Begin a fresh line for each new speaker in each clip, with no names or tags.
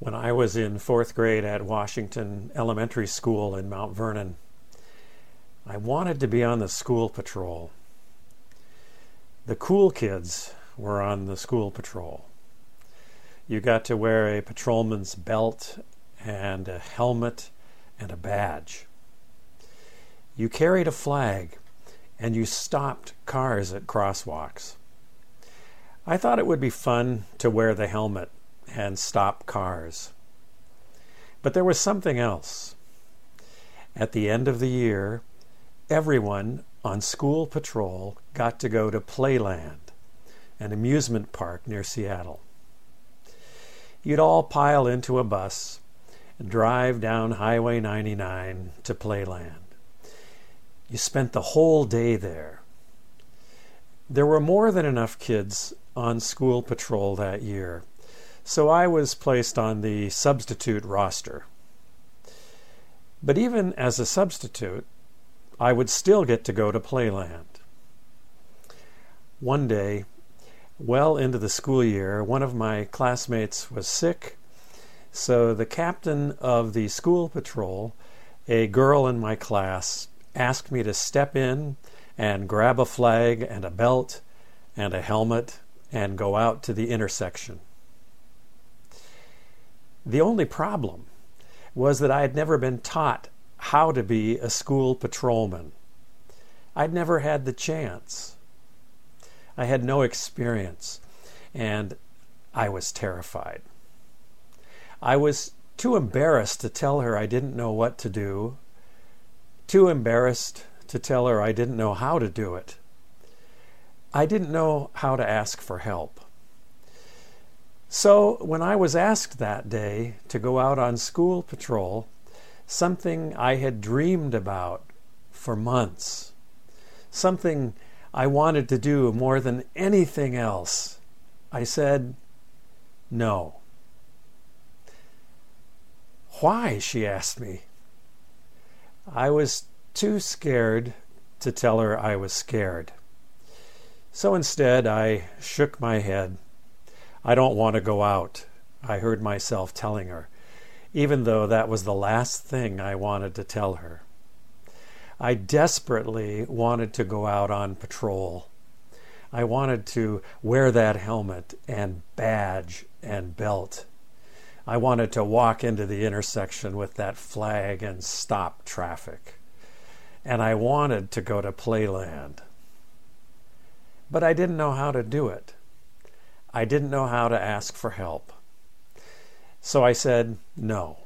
When I was in fourth grade at Washington Elementary School in Mount Vernon, I wanted to be on the school patrol. The cool kids were on the school patrol. You got to wear a patrolman's belt and a helmet and a badge. You carried a flag and you stopped cars at crosswalks. I thought it would be fun to wear the helmet and stop cars. But there was something else. At the end of the year, everyone on school patrol got to go to Playland, an amusement park near Seattle. You'd all pile into a bus and drive down Highway 99 to Playland. You spent the whole day there. There were more than enough kids on school patrol that year so I was placed on the substitute roster. But even as a substitute, I would still get to go to Playland. One day, well into the school year, one of my classmates was sick, so the captain of the school patrol, a girl in my class, asked me to step in and grab a flag and a belt and a helmet and go out to the intersection. The only problem was that I had never been taught how to be a school patrolman. I'd never had the chance. I had no experience, and I was terrified. I was too embarrassed to tell her I didn't know what to do, too embarrassed to tell her I didn't know how to do it. I didn't know how to ask for help. So, when I was asked that day to go out on school patrol, something I had dreamed about for months, something I wanted to do more than anything else, I said, no. Why? she asked me. I was too scared to tell her I was scared. So instead, I shook my head I don't want to go out, I heard myself telling her, even though that was the last thing I wanted to tell her. I desperately wanted to go out on patrol. I wanted to wear that helmet and badge and belt. I wanted to walk into the intersection with that flag and stop traffic. And I wanted to go to Playland. But I didn't know how to do it. I didn't know how to ask for help. So I said, No.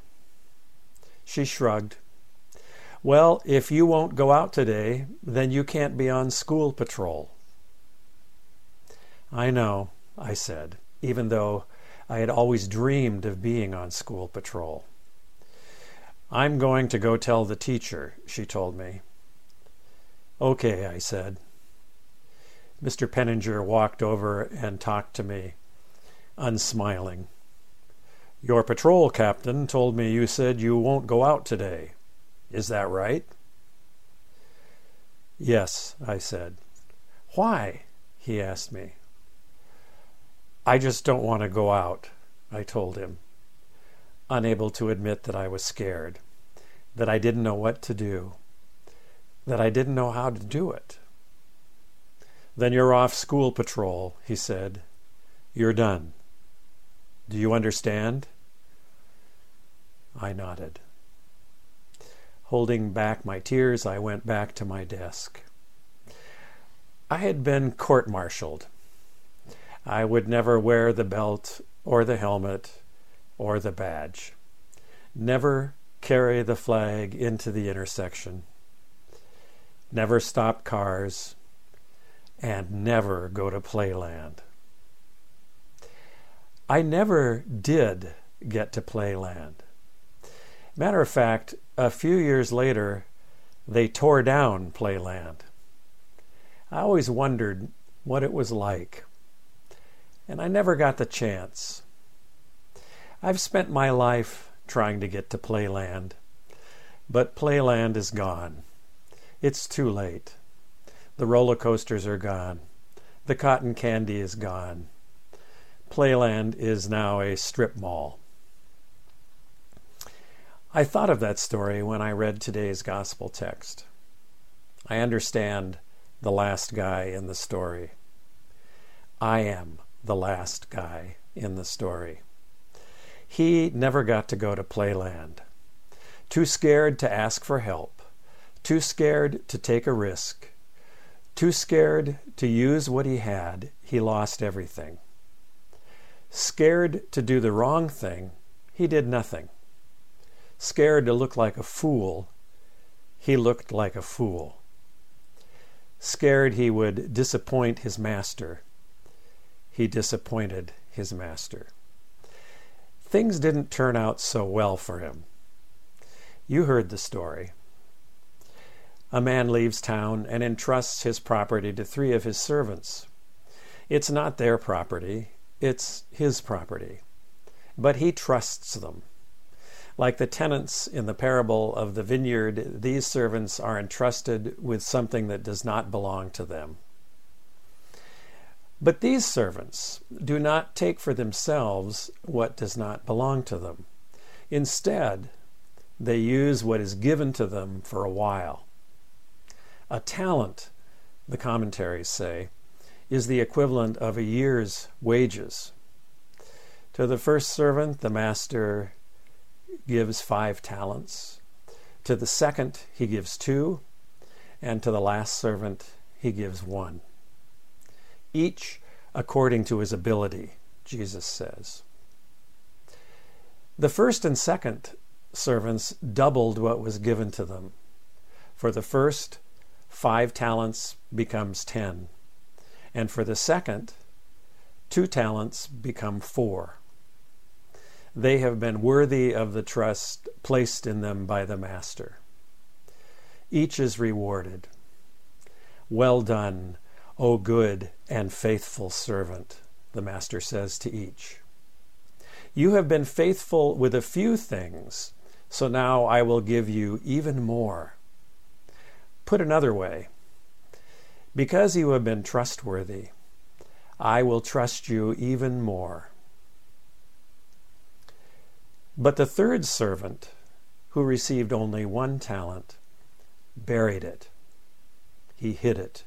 She shrugged. Well, if you won't go out today, then you can't be on school patrol. I know, I said, even though I had always dreamed of being on school patrol. I'm going to go tell the teacher, she told me. Okay, I said. Mr. Penninger walked over and talked to me, unsmiling. Your patrol captain told me you said you won't go out today. Is that right? Yes, I said. Why? he asked me. I just don't want to go out, I told him, unable to admit that I was scared, that I didn't know what to do, that I didn't know how to do it. Then you're off school patrol, he said. You're done. Do you understand? I nodded. Holding back my tears, I went back to my desk. I had been court martialed. I would never wear the belt or the helmet or the badge. Never carry the flag into the intersection. Never stop cars and never go to Playland. I never did get to Playland. Matter of fact, a few years later, they tore down Playland. I always wondered what it was like, and I never got the chance. I've spent my life trying to get to Playland, but Playland is gone. It's too late. The roller coasters are gone. The cotton candy is gone. Playland is now a strip mall. I thought of that story when I read today's gospel text. I understand the last guy in the story. I am the last guy in the story. He never got to go to Playland. Too scared to ask for help, too scared to take a risk, too scared to use what he had, he lost everything. Scared to do the wrong thing, he did nothing. Scared to look like a fool, he looked like a fool. Scared he would disappoint his master, he disappointed his master. Things didn't turn out so well for him. You heard the story. A man leaves town and entrusts his property to three of his servants. It's not their property, it's his property. But he trusts them. Like the tenants in the parable of the vineyard, these servants are entrusted with something that does not belong to them. But these servants do not take for themselves what does not belong to them. Instead, they use what is given to them for a while. A talent, the commentaries say, is the equivalent of a year's wages. To the first servant, the master gives five talents. To the second, he gives two. And to the last servant, he gives one. Each according to his ability, Jesus says. The first and second servants doubled what was given to them. For the first, five talents becomes ten. And for the second, two talents become four. They have been worthy of the trust placed in them by the Master. Each is rewarded. Well done, O good and faithful servant, the Master says to each. You have been faithful with a few things, so now I will give you even more. Put another way, because you have been trustworthy, I will trust you even more. But the third servant, who received only one talent, buried it. He hid it.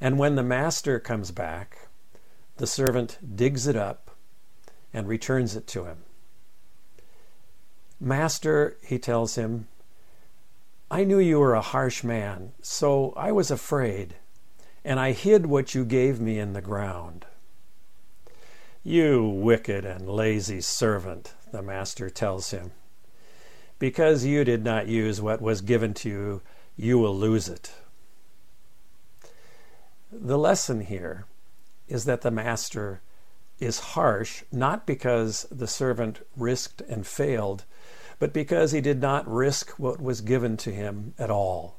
And when the master comes back, the servant digs it up and returns it to him. Master, he tells him, I knew you were a harsh man, so I was afraid, and I hid what you gave me in the ground. You wicked and lazy servant, the master tells him. Because you did not use what was given to you, you will lose it. The lesson here is that the master is harsh not because the servant risked and failed, but because he did not risk what was given to him at all.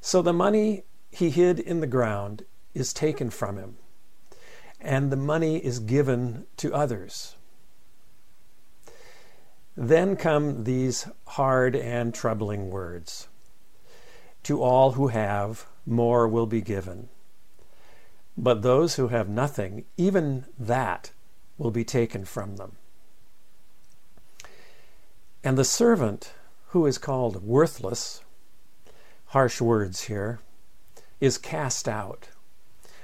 So the money he hid in the ground is taken from him, and the money is given to others. Then come these hard and troubling words To all who have, more will be given. But those who have nothing, even that will be taken from them. And the servant, who is called worthless, harsh words here, is cast out,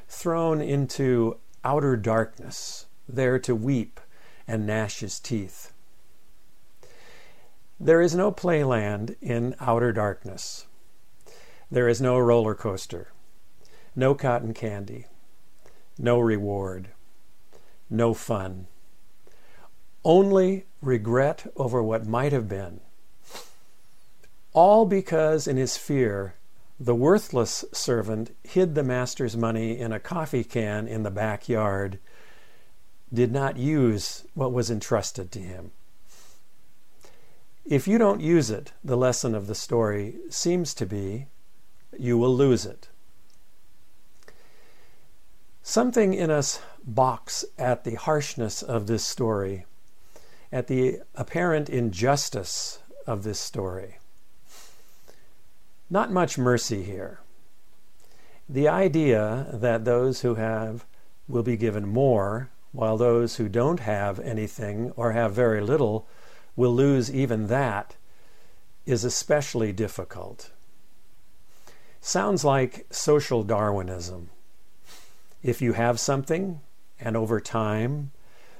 thrown into outer darkness, there to weep and gnash his teeth. There is no playland in outer darkness. There is no roller coaster, no cotton candy, no reward, no fun. Only regret over what might have been. All because, in his fear, the worthless servant hid the master's money in a coffee can in the backyard, did not use what was entrusted to him. If you don't use it, the lesson of the story seems to be you will lose it. Something in us balks at the harshness of this story at the apparent injustice of this story. Not much mercy here. The idea that those who have will be given more, while those who don't have anything or have very little will lose even that is especially difficult. Sounds like social Darwinism. If you have something, and over time,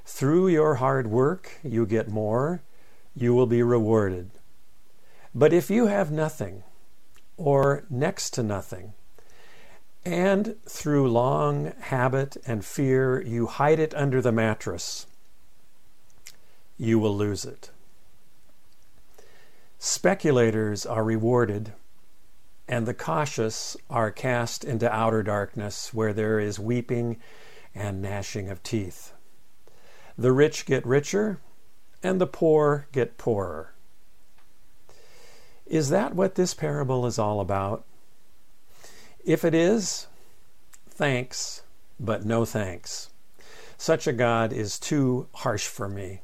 through your hard work, you get more, you will be rewarded. But if you have nothing, or next to nothing, and through long habit and fear you hide it under the mattress, you will lose it. Speculators are rewarded and the cautious are cast into outer darkness where there is weeping and gnashing of teeth. The rich get richer, and the poor get poorer. Is that what this parable is all about? If it is, thanks, but no thanks. Such a God is too harsh for me.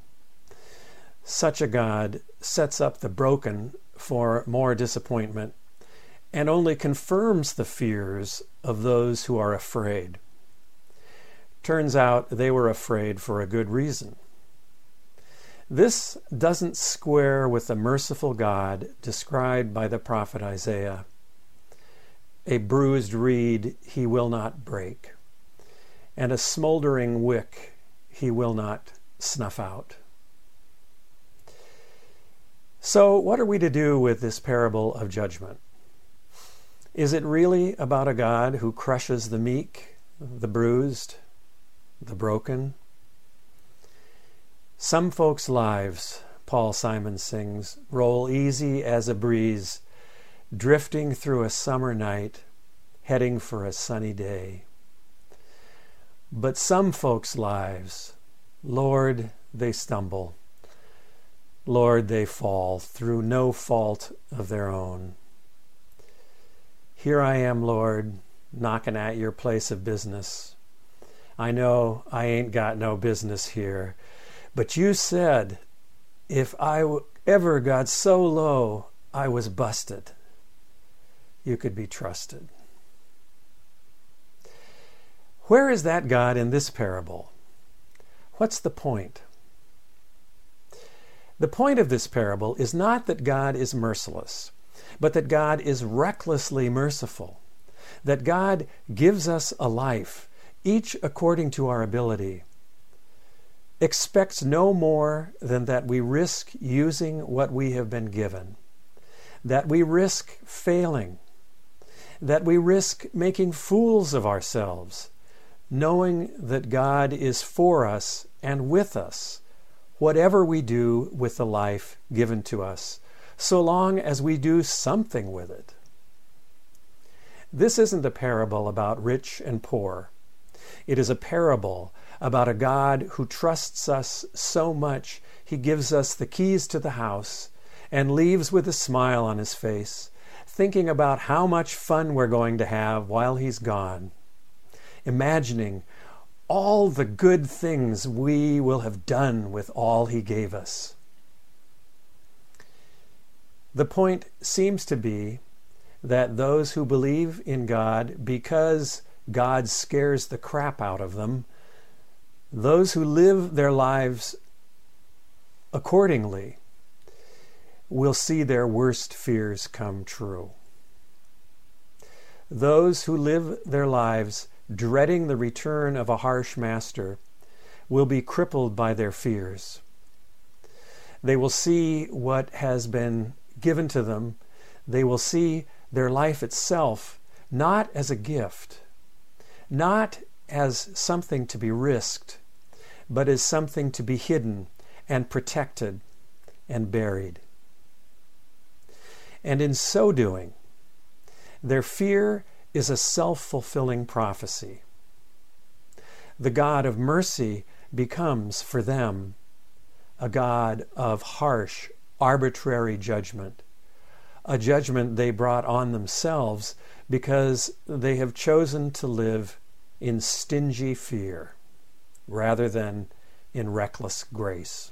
Such a God sets up the broken for more disappointment and only confirms the fears of those who are afraid. Turns out they were afraid for a good reason. This doesn't square with the merciful God described by the prophet Isaiah. A bruised reed he will not break, and a smoldering wick he will not snuff out. So, what are we to do with this parable of judgment? Is it really about a God who crushes the meek, the bruised, the broken? Some folks' lives, Paul Simon sings, roll easy as a breeze, drifting through a summer night, heading for a sunny day. But some folks' lives, Lord, they stumble. Lord, they fall through no fault of their own. Here I am, Lord, knocking at your place of business. I know I ain't got no business here, but you said if I ever got so low I was busted, you could be trusted. Where is that God in this parable? What's the point? The point of this parable is not that God is merciless but that God is recklessly merciful, that God gives us a life, each according to our ability, expects no more than that we risk using what we have been given, that we risk failing, that we risk making fools of ourselves, knowing that God is for us and with us, whatever we do with the life given to us so long as we do something with it. This isn't a parable about rich and poor. It is a parable about a God who trusts us so much he gives us the keys to the house and leaves with a smile on his face, thinking about how much fun we're going to have while he's gone, imagining all the good things we will have done with all he gave us. The point seems to be that those who believe in God because God scares the crap out of them, those who live their lives accordingly, will see their worst fears come true. Those who live their lives dreading the return of a harsh master will be crippled by their fears. They will see what has been given to them, they will see their life itself not as a gift, not as something to be risked, but as something to be hidden and protected and buried. And in so doing, their fear is a self fulfilling prophecy. The God of mercy becomes for them a God of harsh arbitrary judgment, a judgment they brought on themselves because they have chosen to live in stingy fear rather than in reckless grace.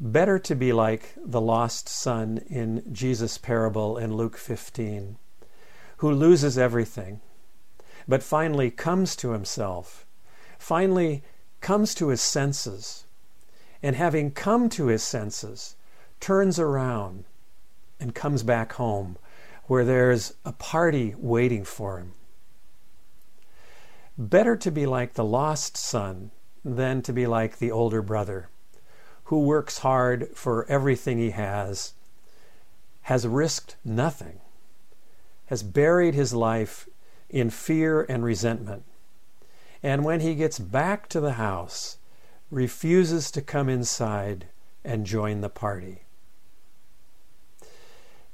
Better to be like the lost son in Jesus' parable in Luke 15, who loses everything, but finally comes to himself, finally comes to his senses, and having come to his senses, turns around and comes back home where there's a party waiting for him. Better to be like the lost son than to be like the older brother, who works hard for everything he has, has risked nothing, has buried his life in fear and resentment, and when he gets back to the house, refuses to come inside and join the party.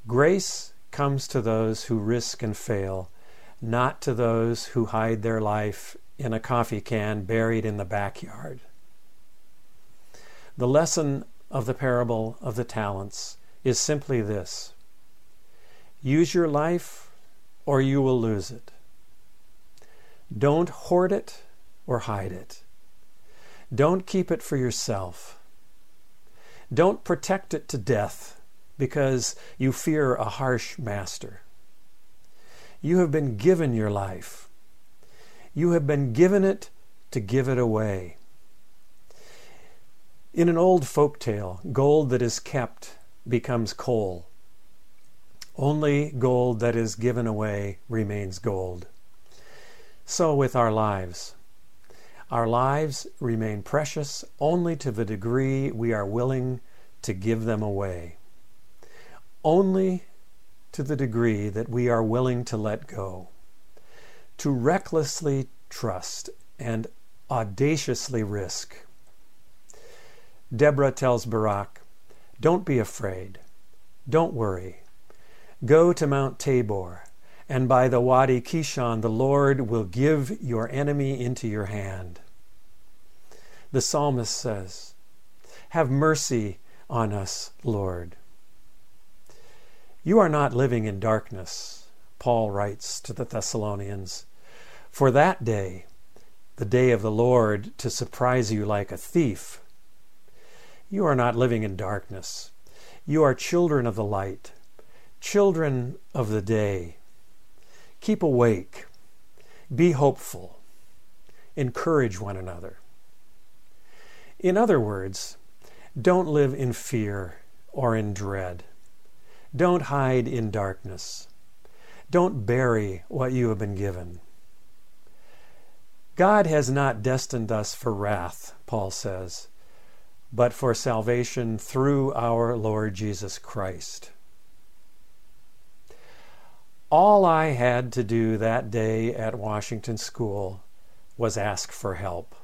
Grace comes to those who risk and fail, not to those who hide their life in a coffee can buried in the backyard. The lesson of the parable of the talents is simply this use your life or you will lose it. Don't hoard it or hide it. Don't keep it for yourself. Don't protect it to death because you fear a harsh master. You have been given your life. You have been given it to give it away. In an old folk tale, gold that is kept becomes coal. Only gold that is given away remains gold. So with our lives. Our lives remain precious only to the degree we are willing to give them away. Only to the degree that we are willing to let go. To recklessly trust and audaciously risk. Deborah tells Barak, Don't be afraid. Don't worry. Go to Mount Tabor, and by the Wadi Kishon the Lord will give your enemy into your hand. The psalmist says, Have mercy on us, Lord. You are not living in darkness, Paul writes to the Thessalonians, for that day, the day of the Lord, to surprise you like a thief. You are not living in darkness. You are children of the light, children of the day. Keep awake. Be hopeful. Encourage one another. In other words, don't live in fear or in dread. Don't hide in darkness. Don't bury what you have been given. God has not destined us for wrath, Paul says, but for salvation through our Lord Jesus Christ. All I had to do that day at Washington School was ask for help.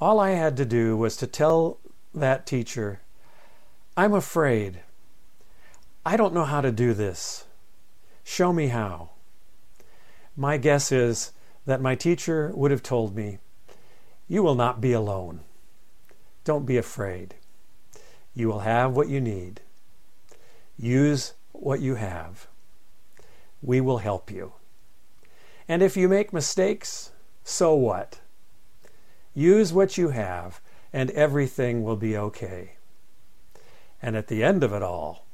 All I had to do was to tell that teacher, I'm afraid. I don't know how to do this. Show me how. My guess is that my teacher would have told me, You will not be alone. Don't be afraid. You will have what you need. Use what you have. We will help you. And if you make mistakes, so what? Use what you have, and everything will be okay. And at the end of it all,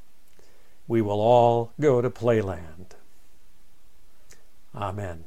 we will all go to Playland. Amen.